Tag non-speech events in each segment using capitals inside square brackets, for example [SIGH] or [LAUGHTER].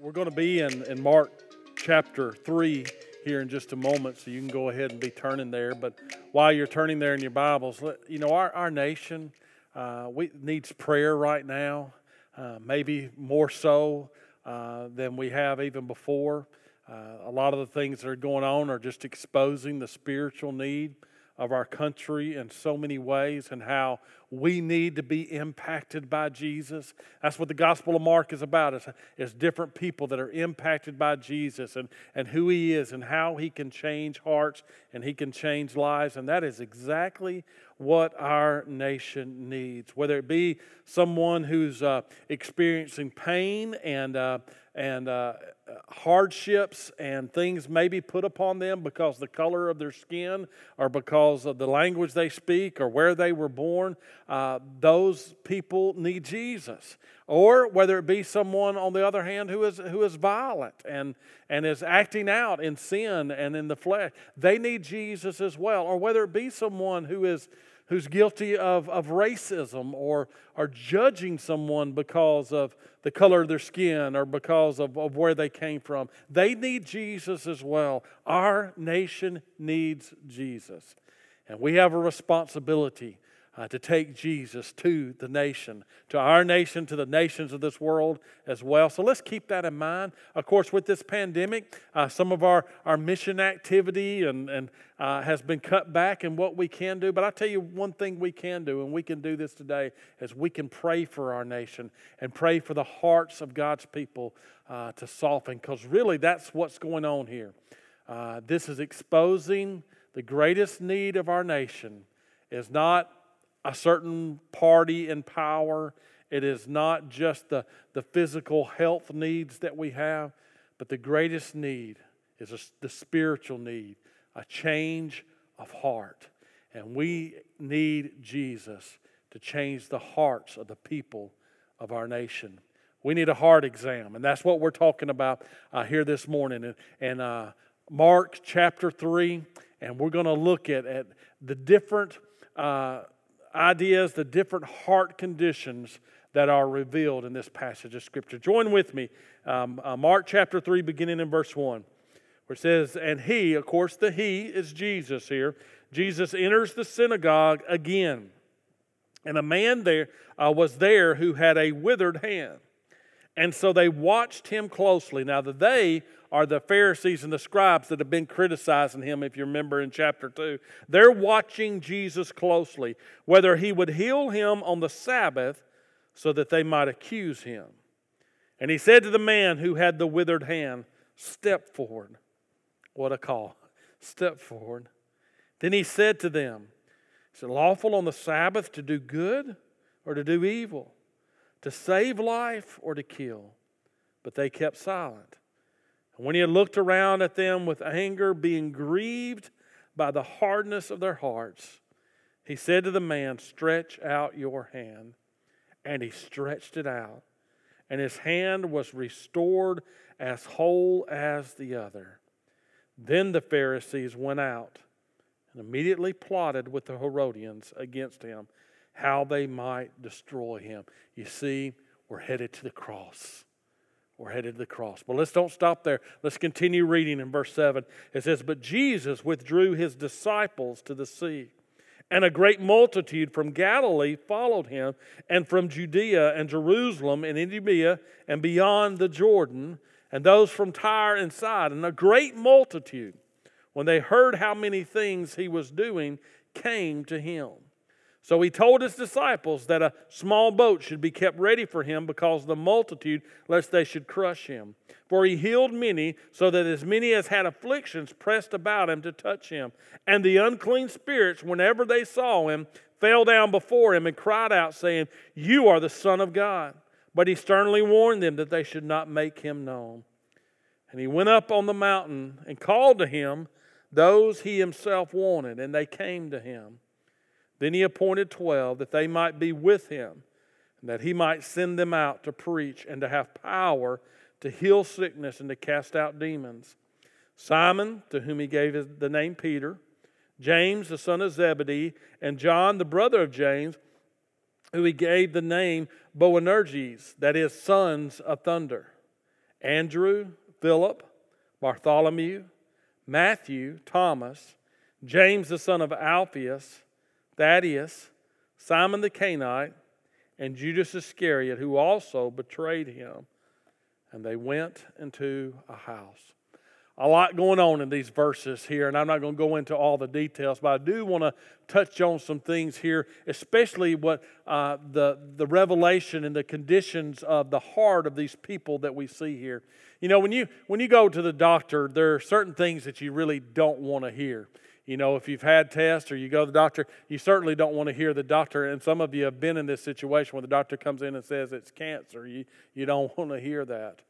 we're going to be in, in Mark chapter 3 here in just a moment, so you can go ahead and be turning there. But while you're turning there in your Bibles, let, you know, our, our nation uh, we, needs prayer right now, uh, maybe more so uh, than we have even before. Uh, a lot of the things that are going on are just exposing the spiritual need of our country in so many ways and how we need to be impacted by Jesus. That's what the Gospel of Mark is about. It's different people that are impacted by Jesus and, and who he is and how he can change hearts and he can change lives. And that is exactly what our nation needs. Whether it be someone who's uh, experiencing pain and, uh, and uh, hardships and things maybe put upon them because the color of their skin or because of the language they speak or where they were born, uh, those people need Jesus. Or whether it be someone, on the other hand, who is, who is violent and, and is acting out in sin and in the flesh, they need Jesus as well. Or whether it be someone who is who's guilty of, of racism or are judging someone because of the color of their skin or because of, of where they came from. They need Jesus as well. Our nation needs Jesus. And we have a responsibility uh, to take Jesus to the nation, to our nation, to the nations of this world as well. So let's keep that in mind. Of course, with this pandemic, uh, some of our, our mission activity and, and uh, has been cut back in what we can do. But I tell you one thing we can do, and we can do this today, is we can pray for our nation and pray for the hearts of God's people uh, to soften, because really that's what's going on here. Uh, this is exposing the greatest need of our nation is not a certain party in power. It is not just the, the physical health needs that we have, but the greatest need is a, the spiritual need, a change of heart. And we need Jesus to change the hearts of the people of our nation. We need a heart exam, and that's what we're talking about uh, here this morning. And, and uh, Mark chapter 3, and we're going to look at, at the different. Uh, ideas, the different heart conditions that are revealed in this passage of Scripture. Join with me, um, uh, Mark chapter 3, beginning in verse 1, where it says, And he, of course, the he is Jesus here. Jesus enters the synagogue again. And a man there uh, was there who had a withered hand. And so they watched him closely. Now, the they are the Pharisees and the scribes that have been criticizing him, if you remember in chapter 2. They're watching Jesus closely, whether he would heal him on the Sabbath so that they might accuse him. And he said to the man who had the withered hand, Step forward. What a call. Step forward. Then he said to them, Is it lawful on the Sabbath to do good or to do evil? To save life or to kill? But they kept silent. When he had looked around at them with anger, being grieved by the hardness of their hearts, he said to the man, Stretch out your hand. And he stretched it out, and his hand was restored as whole as the other. Then the Pharisees went out and immediately plotted with the Herodians against him, how they might destroy him. You see, we're headed to the cross. We're headed to the cross. But let's don't stop there. Let's continue reading in verse 7. It says, But Jesus withdrew his disciples to the sea. And a great multitude from Galilee followed him, and from Judea and Jerusalem and Idumea and beyond the Jordan, and those from Tyre and Sidon. And a great multitude, when they heard how many things he was doing, came to him. So he told his disciples that a small boat should be kept ready for him because of the multitude, lest they should crush him. For he healed many, so that as many as had afflictions pressed about him to touch him. And the unclean spirits, whenever they saw him, fell down before him and cried out, saying, You are the Son of God. But he sternly warned them that they should not make him known. And he went up on the mountain and called to him those he himself wanted, and they came to him. Then he appointed twelve that they might be with him, and that he might send them out to preach and to have power to heal sickness and to cast out demons. Simon, to whom he gave the name Peter, James, the son of Zebedee, and John, the brother of James, who he gave the name Boanerges, that is, sons of thunder, Andrew, Philip, Bartholomew, Matthew, Thomas, James the son of Alphaeus, Thaddeus, Simon the Canaanite, and Judas Iscariot, who also betrayed him. And they went into a house a lot going on in these verses here, and I'm not going to go into all the details, but I do want to touch on some things here, especially what uh, the, the revelation and the conditions of the heart of these people that we see here. You know, when you, when you go to the doctor, there are certain things that you really don't want to hear. You know, if you've had tests or you go to the doctor, you certainly don't want to hear the doctor. And some of you have been in this situation where the doctor comes in and says it's cancer. You, you don't [LAUGHS] want to hear that.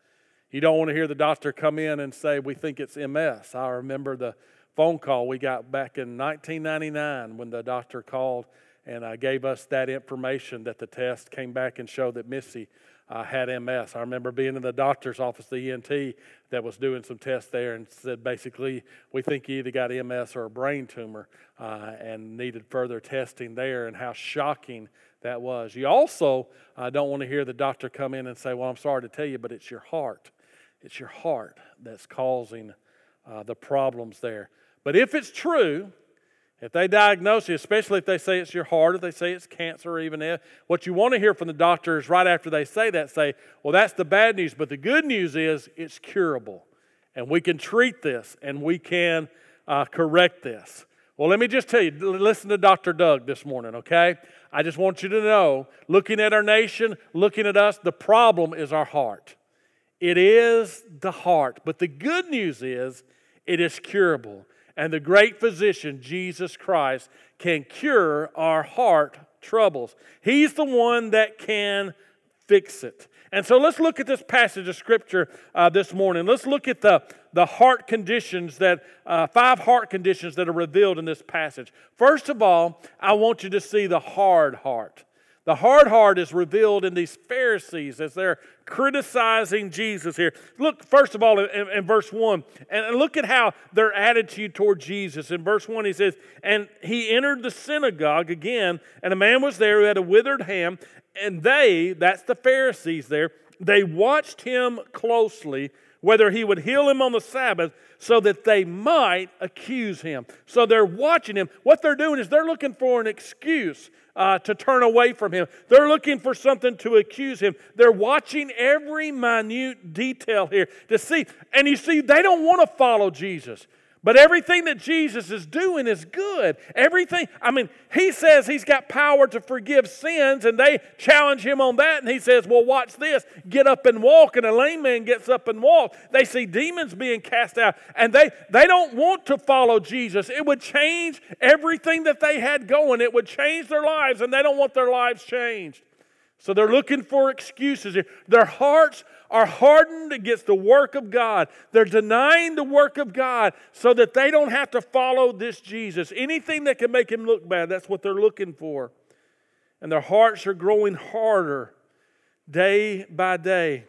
You don't want to hear the doctor come in and say, We think it's MS. I remember the phone call we got back in 1999 when the doctor called and uh, gave us that information that the test came back and showed that Missy uh, had MS. I remember being in the doctor's office, the ENT, that was doing some tests there and said basically, we think you either got MS or a brain tumor uh, and needed further testing there, and how shocking that was. You also uh, don't want to hear the doctor come in and say, Well, I'm sorry to tell you, but it's your heart. It's your heart that's causing uh, the problems there. But if it's true, if they diagnose you, especially if they say it's your heart, if they say it's cancer, even if, what you want to hear from the doctor is right after they say that, say, well, that's the bad news. But the good news is it's curable. And we can treat this and we can uh, correct this. Well, let me just tell you, listen to Dr. Doug this morning, okay? I just want you to know, looking at our nation, looking at us, the problem is our heart. It is the heart. But the good news is it is curable. And the great physician, Jesus Christ, can cure our heart troubles. He's the one that can fix it. And so let's look at this passage of Scripture uh, this morning. Let's look at the, the heart conditions that, uh, five heart conditions that are revealed in this passage. First of all, I want you to see the hard heart. The hard heart is revealed in these Pharisees as they're criticizing Jesus here. Look, first of all, in, in, verse 1, and look at how their attitude toward Jesus. In verse 1, he says, And he entered the synagogue again, and a man was there who had a withered hand, and they, that's the Pharisees there, they watched him closely whether he would heal him on the Sabbath so that they might accuse him. So they're watching him. What they're doing is they're looking for an excuse uh, to turn away from him. They're looking for something to accuse him. They're watching every minute detail here to see. And you see, they don't want to follow Jesus. But everything that Jesus is doing is good. Everything, I mean, he says he's got power to forgive sins, and they challenge him on that. And he says, Well, watch this get up and walk. And a lame man gets up and walks. They see demons being cast out, and they, they don't want to follow Jesus. It would change everything that they had going, it would change their lives, and they don't want their lives changed. So they're looking for excuses. Their hearts are hardened against the work of God. They're denying the work of God so that they don't have to follow this Jesus. Anything that can make him look bad, that's what they're looking for. And their hearts are growing harder day by day.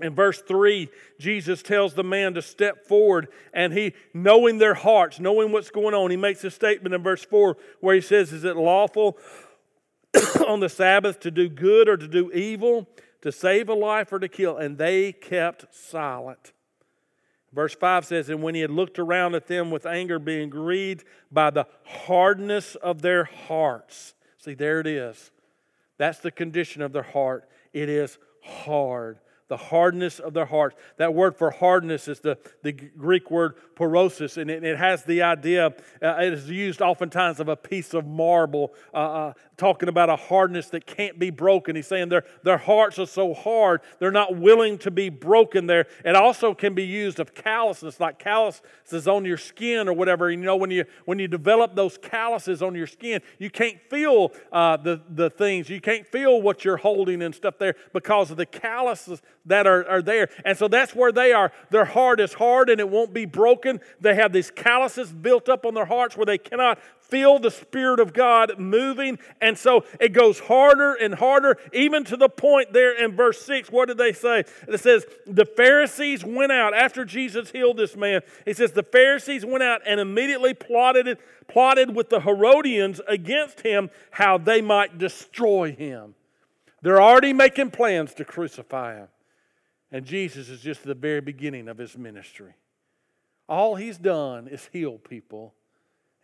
In verse 3, Jesus tells the man to step forward, and he, knowing their hearts, knowing what's going on, he makes a statement in verse 4 where he says, Is it lawful [CLEARS THROAT] on the Sabbath to do good or to do evil, to save a life or to kill, and they kept silent. Verse 5 says, And when he had looked around at them with anger, being grieved by the hardness of their hearts. See, there it is. That's the condition of their heart. It is hard the hardness of their hearts. That word for hardness is the, the Greek word porosis, and it, it has the idea, uh, it is used oftentimes of a piece of marble, uh, uh, talking about a hardness that can't be broken. He's saying their, their hearts are so hard, they're not willing to be broken there. It also can be used of callousness, like calluses on your skin or whatever. You know, when you, when you develop those calluses on your skin, you can't feel uh, the, the things, you can't feel what you're holding and stuff there because of the calluses that are, are there. And so that's where they are. Their heart is hard and it won't be broken. They have these calluses built up on their hearts where they cannot feel the Spirit of God moving. And so it goes harder and harder, even to the point there in verse 6. What did they say? It says, The Pharisees went out after Jesus healed this man. He says, The Pharisees went out and immediately plotted, it, plotted with the Herodians against him how they might destroy him. They're already making plans to crucify him. And Jesus is just the very beginning of his ministry. All he's done is heal people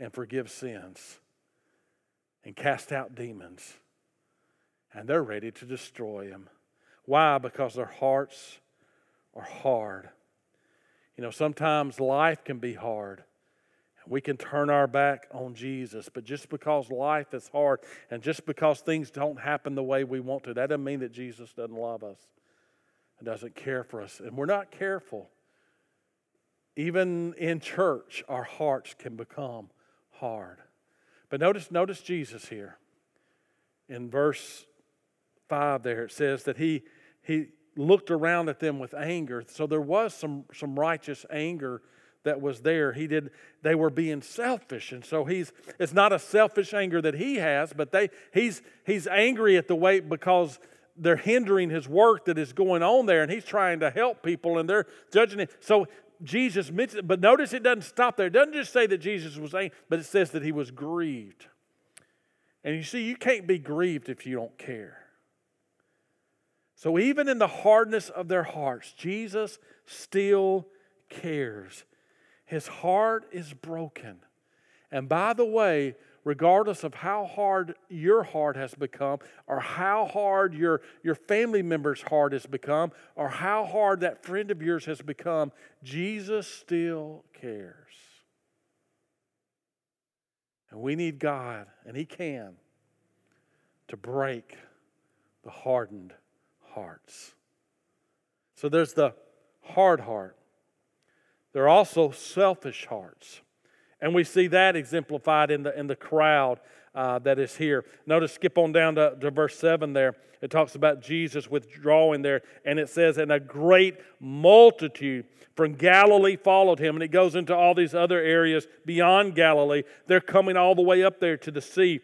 and forgive sins and cast out demons. And they're ready to destroy him. Why? Because their hearts are hard. You know, sometimes life can be hard. We can turn our back on Jesus, but just because life is hard and just because things don't happen the way we want to, that doesn't mean that Jesus doesn't love us and doesn't care for us. And we're not careful. Even in church, our hearts can become hard. But notice, notice Jesus here. In verse 5 there, it says that he, he looked around at them with anger. So there was some, some righteous anger that was there. He did they were being selfish. And so he's it's not a selfish anger that he has, but they he's he's angry at the way because they're hindering his work that is going on there and he's trying to help people and they're judging it. So Jesus mentioned, but notice it doesn't stop there. It doesn't just say that Jesus was angry, but it says that he was grieved. And you see, you can't be grieved if you don't care. So even in the hardness of their hearts, Jesus still cares. His heart is broken. And by the way, regardless of how hard your heart has become, or how hard your, your family member's heart has become, or how hard that friend of yours has become, Jesus still cares. And we need God, and He can, to break the hardened hearts. So there's the hard heart. There are also selfish hearts. And we see that exemplified in the, in the crowd uh, that is here. Notice, skip on down to, to verse 7 there. It talks about Jesus withdrawing there, and it says, And a great multitude from Galilee followed him. And it goes into all these other areas beyond Galilee. They're coming all the way up there to the sea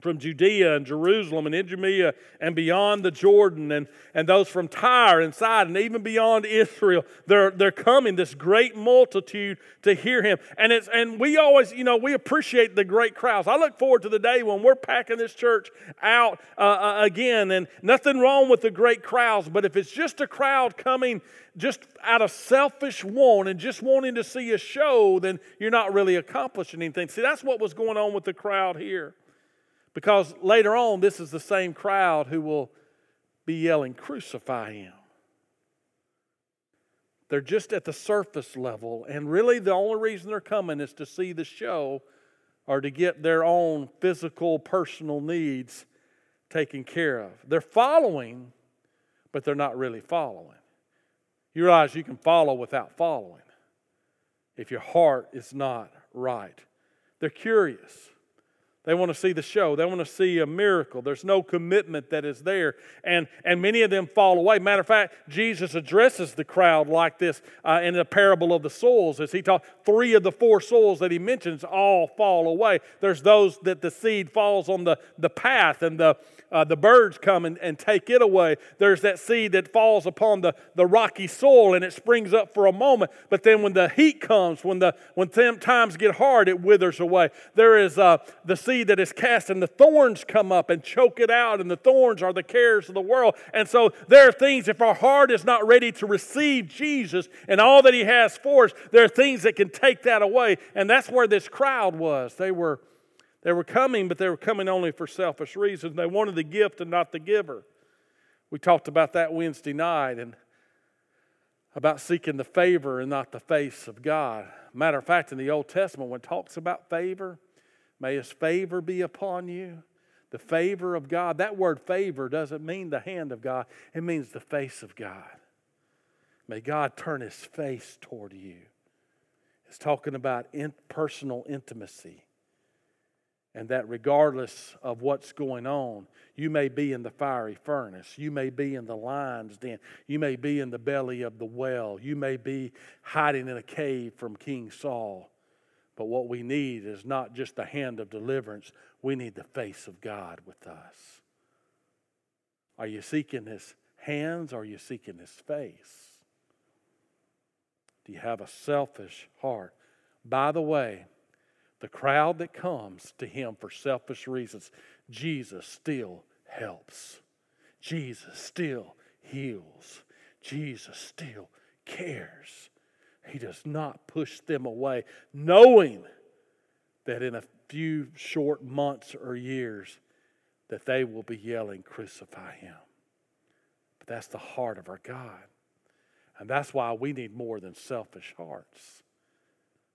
from Judea and Jerusalem and Idumea and beyond the Jordan and, and those from Tyre and Sidon, even beyond Israel. They're, they're coming, this great multitude to hear him. And, it's, and we always, you know, we appreciate the great crowds. I look forward to the day when we're packing this church out uh, uh, again. And nothing wrong with the great crowds, but if it's just a crowd coming just out of selfish want and just wanting to see a show, then you're not really accomplishing anything. See, that's what was going on with the crowd here. Because later on, this is the same crowd who will be yelling, Crucify him. They're just at the surface level, and really the only reason they're coming is to see the show or to get their own physical, personal needs taken care of. They're following, but they're not really following. You realize you can follow without following if your heart is not right. They're curious. They want to see the show. They want to see a miracle. There's no commitment that is there. And, and many of them fall away. Matter of fact, Jesus addresses the crowd like this uh, in the parable of the soils. As he taught, three of the four soils that he mentions all fall away. There's those that the seed falls on the, the path and the, uh, the birds come and, and take it away. There's that seed that falls upon the, the rocky soil and it springs up for a moment. But then when the heat comes, when, the, when times get hard, it withers away. There is uh, the seed seed that is cast, and the thorns come up and choke it out, and the thorns are the cares of the world. And so there are things, if our heart is not ready to receive Jesus and all that He has for us, there are things that can take that away. And that's where this crowd was. They were, they were coming, but they were coming only for selfish reasons. They wanted the gift and not the giver. We talked about that Wednesday night and about seeking the favor and not the face of God. Matter of fact, in the Old Testament, when it talks about favor, May his favor be upon you. The favor of God. That word favor doesn't mean the hand of God, it means the face of God. May God turn his face toward you. It's talking about in personal intimacy. And that regardless of what's going on, you may be in the fiery furnace, you may be in the lion's den, you may be in the belly of the well, you may be hiding in a cave from King Saul. But what we need is not just the hand of deliverance, we need the face of God with us. Are you seeking his hands or are you seeking his face? Do you have a selfish heart? By the way, the crowd that comes to him for selfish reasons, Jesus still helps. Jesus still heals. Jesus still cares. He does not push them away, knowing that in a few short months or years that they will be yelling, Crucify him. But that's the heart of our God. And that's why we need more than selfish hearts.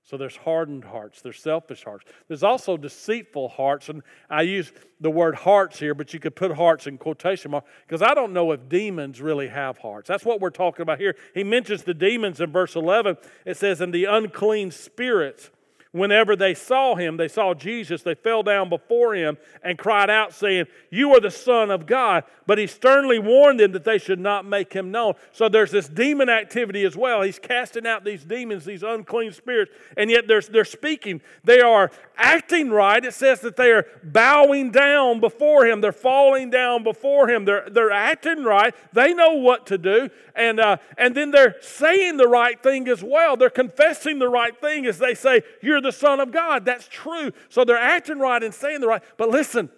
So there's hardened hearts, there's selfish hearts. There's also deceitful hearts. And I use the word hearts here, but you could put hearts in quotation marks because I don't know if demons really have hearts. That's what we're talking about here. He mentions the demons in verse 11. It says, And the unclean spirits Whenever they saw him, they saw Jesus, they fell down before him and cried out, saying, You are the Son of God. But he sternly warned them that they should not make him known. So there's this demon activity as well. He's casting out these demons, these unclean spirits, and yet they're, they're speaking. They are acting right. It says that they are bowing down before him, they're falling down before him, they're, they're acting right. They know what to do. And, uh, and then they're saying the right thing as well. They're confessing the right thing as they say, You're the Son of God. That's true. So they're acting right and saying the right. But listen,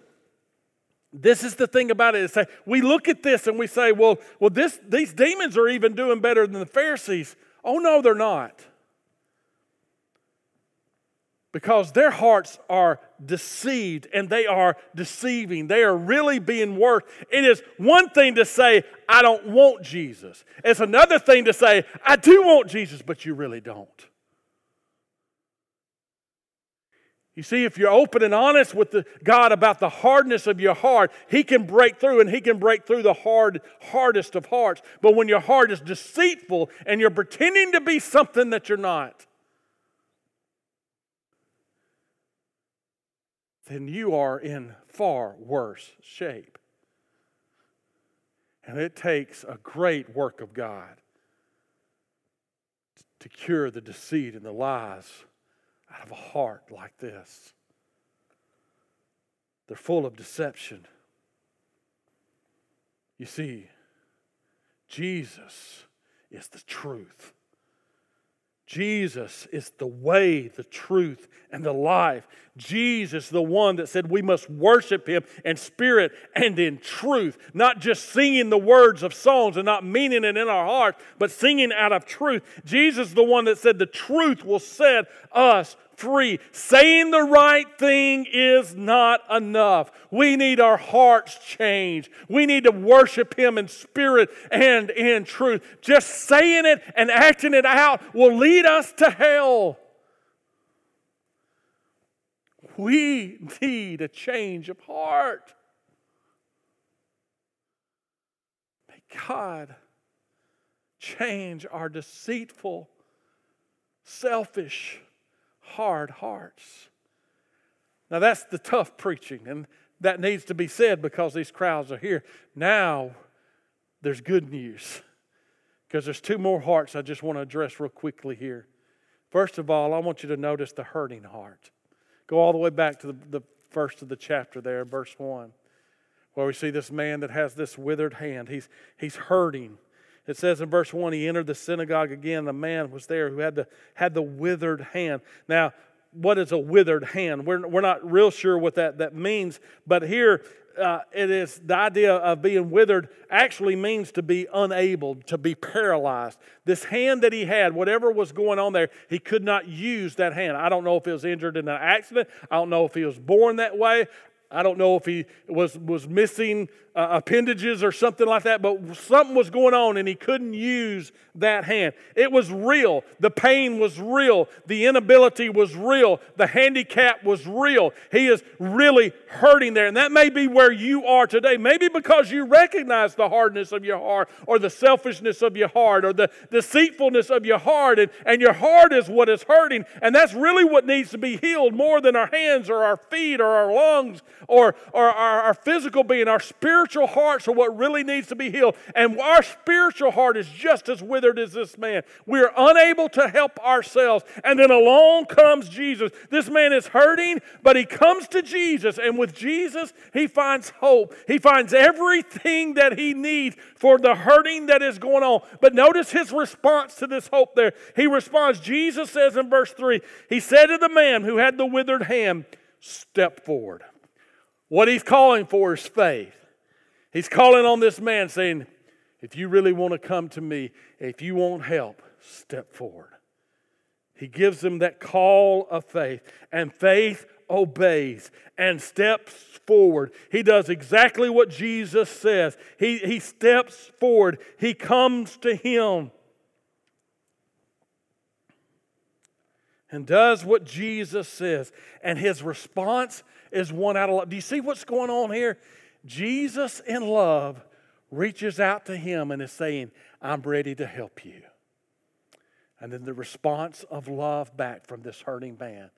this is the thing about it. Is that we look at this and we say, well, well this, these demons are even doing better than the Pharisees. Oh, no, they're not. Because their hearts are deceived and they are deceiving. They are really being worked. It is one thing to say, I don't want Jesus. It's another thing to say, I do want Jesus, but you really don't. You see, if you're open and honest with the, God about the hardness of your heart, He can break through and He can break through the hard, hardest of hearts. But when your heart is deceitful and you're pretending to be something that you're not, then you are in far worse shape. And it takes a great work of God to cure the deceit and the lies out of a heart like this. They're full of deception. You see, Jesus is the truth. Jesus is the way, the truth, and the life. Jesus, the one that said we must worship him in spirit and in truth, not just singing the words of songs and not meaning it in our hearts, but singing out of truth. Jesus, the one that said the truth will set us free. Saying the right thing is not enough. We need our hearts changed. We need to worship Him in spirit and in truth. Just saying it and acting it out will lead us to hell. We need a change of heart. May God change our deceitful, selfish, hard hearts. Now, that's the tough preaching, and that needs to be said because these crowds are here. Now, there's good news because there's two more hearts I just want to address real quickly here. First of all, I want you to notice the hurting heart. Go all the way back to the, the first of the chapter there, verse 1, where we see this man that has this withered hand. He's, he's hurting. It says in verse 1 he entered the synagogue again. The man was there who had the, had the withered hand. Now, what is a withered hand? We're, we're not real sure what that, that means, but here uh, it is the idea of being withered actually means to be unable, to be paralyzed. This hand that he had, whatever was going on there, he could not use that hand. I don't know if he was injured in an accident. I don't know if he was born that way. I don't know if he was, was missing uh, appendages or something like that, but something was going on and he couldn't use that hand. It was real. The pain was real. The inability was real. The handicap was real. He is really hurting there. And that may be where you are today. Maybe because you recognize the hardness of your heart or the selfishness of your heart or the deceitfulness of your heart, and, and your heart is what is hurting. And that's really what needs to be healed more than our hands or our feet or our lungs or, or our, our physical being. Our spiritual hearts are what really needs to be healed. And our spiritual heart is just as withered as this man. We're unable to help ourselves. And then along comes Jesus. This man is hurting, but he comes to Jesus. And with Jesus, he finds hope. He finds everything that he needs for the hurting that is going on. But notice his response to this hope there. He responds, Jesus says in verse 3, He said to the man who had the withered hand, Step forward. What he's calling for is faith. He's calling on this man saying, If you really want to come to me, if you want help, step forward. He gives them that call of faith, and faith obeys and steps forward. He does exactly what Jesus says. He, he steps forward, he comes to him. And does what Jesus says. And his response is one out of love. Do you see what's going on here? Jesus, in love, reaches out to him and is saying, I'm ready to help you. And then the response of love back from this hurting man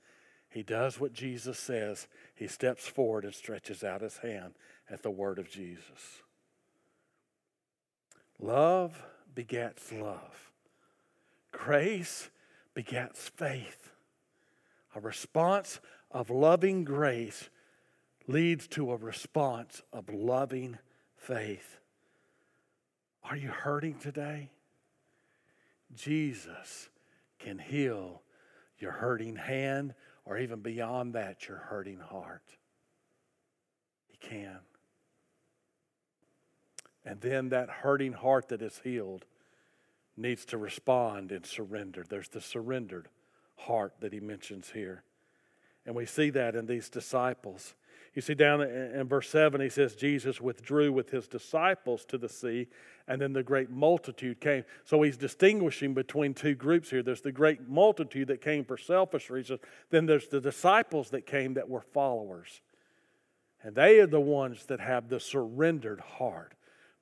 he does what Jesus says. He steps forward and stretches out his hand at the word of Jesus. Love begets love. Grace begets faith. A response of loving grace leads to a response of loving faith. Are you hurting today? Jesus can heal your hurting hand or even beyond that, your hurting heart. He can. And then that hurting heart that is healed needs to respond and surrender. There's the surrendered heart that he mentions here. And we see that in these disciples. You see, down in verse 7, he says, Jesus withdrew with his disciples to the sea, and then the great multitude came. So he's distinguishing between two groups here. There's the great multitude that came for selfish reasons, then there's the disciples that came that were followers. And they are the ones that have the surrendered heart.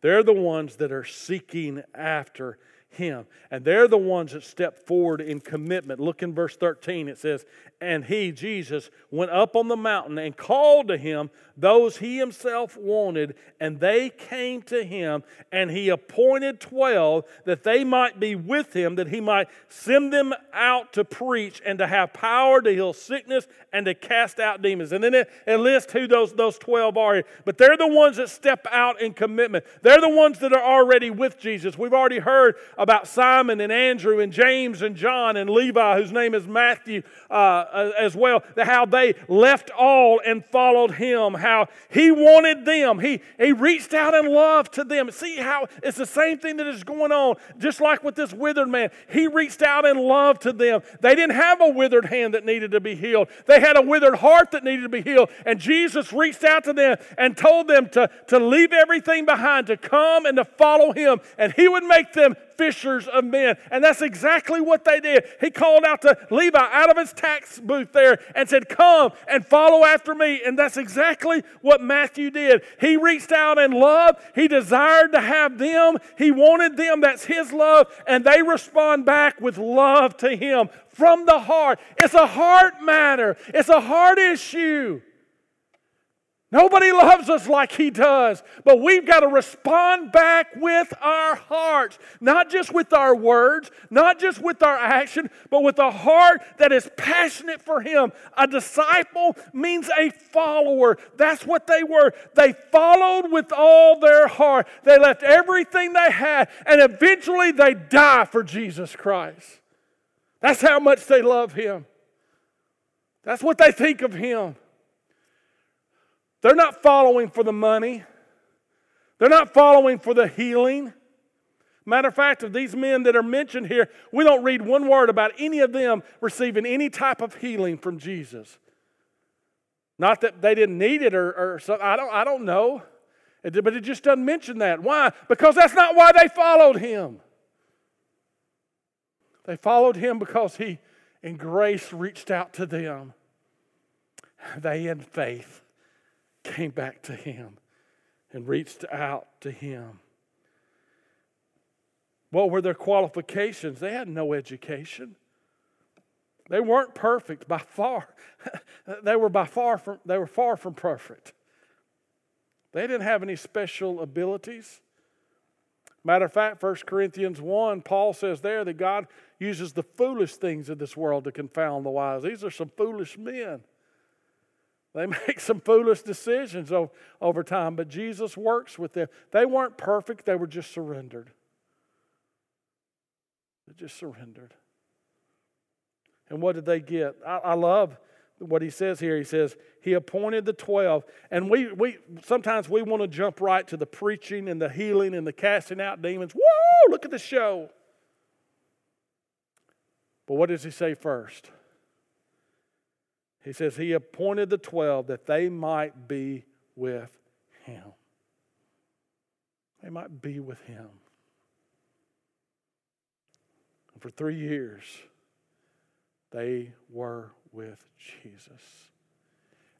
They're the ones that are seeking after him. And they're the ones that step forward in commitment. Look in verse 13. It says, And he, Jesus, went up on the mountain and called to him those he himself wanted, and they came to him, and he appointed twelve that they might be with him, that he might send them out to preach and to have power to heal sickness and to cast out demons. And then it, it lists who those, those 12 are. But they're the ones that step out in commitment. They're the ones that are already with Jesus. We've already heard about Simon and Andrew and James and John and Levi, whose name is Matthew uh, as well, how they left all and followed him, how he wanted them. He, he reached out in love to them. See how it's the same thing that is going on, just like with this withered man. He reached out in love to them. They didn't have a withered hand that needed to be healed, they had a withered heart that needed to be healed. And Jesus reached out to them and told them to, to leave everything behind, to come and to follow him, and he would make them fishers of men. And that's exactly what they did. He called out to Levi out of his tax booth there and said, Come and follow after me. And that's exactly what Matthew did. He reached out in love, he desired to have them, he wanted them. That's his love. And they respond back with love to him from the heart. It's a heart matter, it's a heart issue. Nobody loves us like He does, but we've got to respond back with our hearts, not just with our words, not just with our action, but with a heart that is passionate for Him. A disciple means a follower. That's what they were. They followed with all their heart, they left everything they had, and eventually they die for Jesus Christ. That's how much they love Him. That's what they think of Him. They're not following for the money, they're not following for the healing. Matter of fact, of these men that are mentioned here, we don't read one word about any of them receiving any type of healing from Jesus. Not that they didn't need it or, or something. I don't, I don't know. It, but it just doesn't mention that. Why? Because that's not why they followed him. They followed him because he, in grace, reached out to them. They, in faith, came back to him and reached out to him. What were their qualifications? They had no education. They weren't perfect by far. [LAUGHS] they were by far from they were far from perfect. They didn't have any special abilities. Matter of fact, 1 Corinthians 1, Paul says there that God uses the foolish things of this world to confound the wise. These are some foolish men. They [LAUGHS] make some foolish decisions over time, but Jesus works with them. They weren't perfect, they were just surrendered. They just surrendered. And what did they get? I, I love what he says here. He says, He appointed the 12. And we, we sometimes we want to jump right to the preaching and the healing and the casting out demons. Whoa, look at the show. But what does he say first? He says, He appointed the 12 that they might be with Him. They might be with Him. And for three years, they were with Jesus.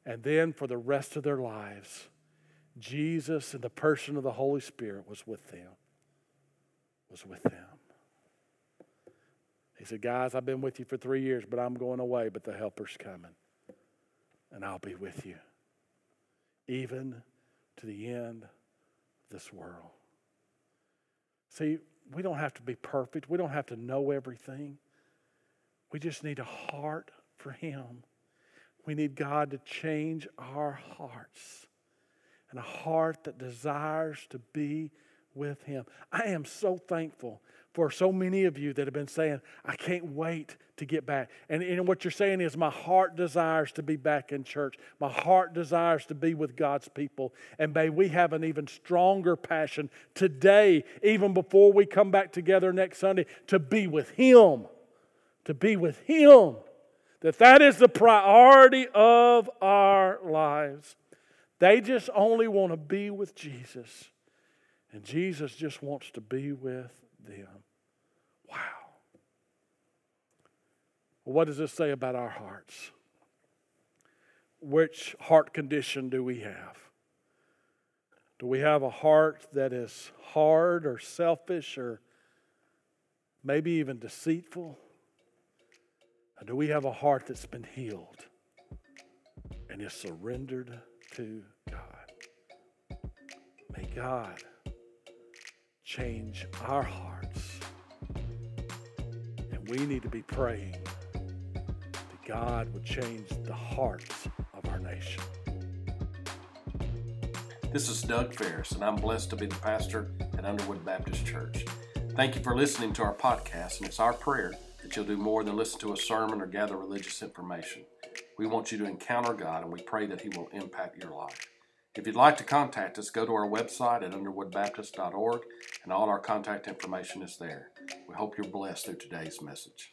And then for the rest of their lives, Jesus in the person of the Holy Spirit was with them. Was with them. He said, Guys, I've been with you for three years, but I'm going away, but the helper's coming. And I'll be with you, even to the end of this world. See, we don't have to be perfect, we don't have to know everything. We just need a heart for Him. We need God to change our hearts and a heart that desires to be with Him. I am so thankful for so many of you that have been saying, I can't wait to get back. And, and what you're saying is, my heart desires to be back in church. My heart desires to be with God's people. And may we have an even stronger passion today, even before we come back together next Sunday, to be with Him. To be with Him. That that is the priority of our lives. They just only want to be with Jesus. And Jesus just wants to be with them. Wow. What does this say about our hearts? Which heart condition do we have? Do we have a heart that is hard or selfish or maybe even deceitful? Or do we have a heart that's been healed and is surrendered to God? May God change our hearts. And we need to be praying that God would change the hearts of our nation. This is Doug Ferris, and I'm blessed to be the pastor at Underwood Baptist Church. Thank you for listening to our podcast, and it's our prayer that you'll do more than listen to a sermon or gather religious information. We want you to encounter God, and we pray that He will impact your life. If you'd like to contact us, go to our website at underwoodbaptist.org, and all our contact information is there. We hope you're blessed through today's message.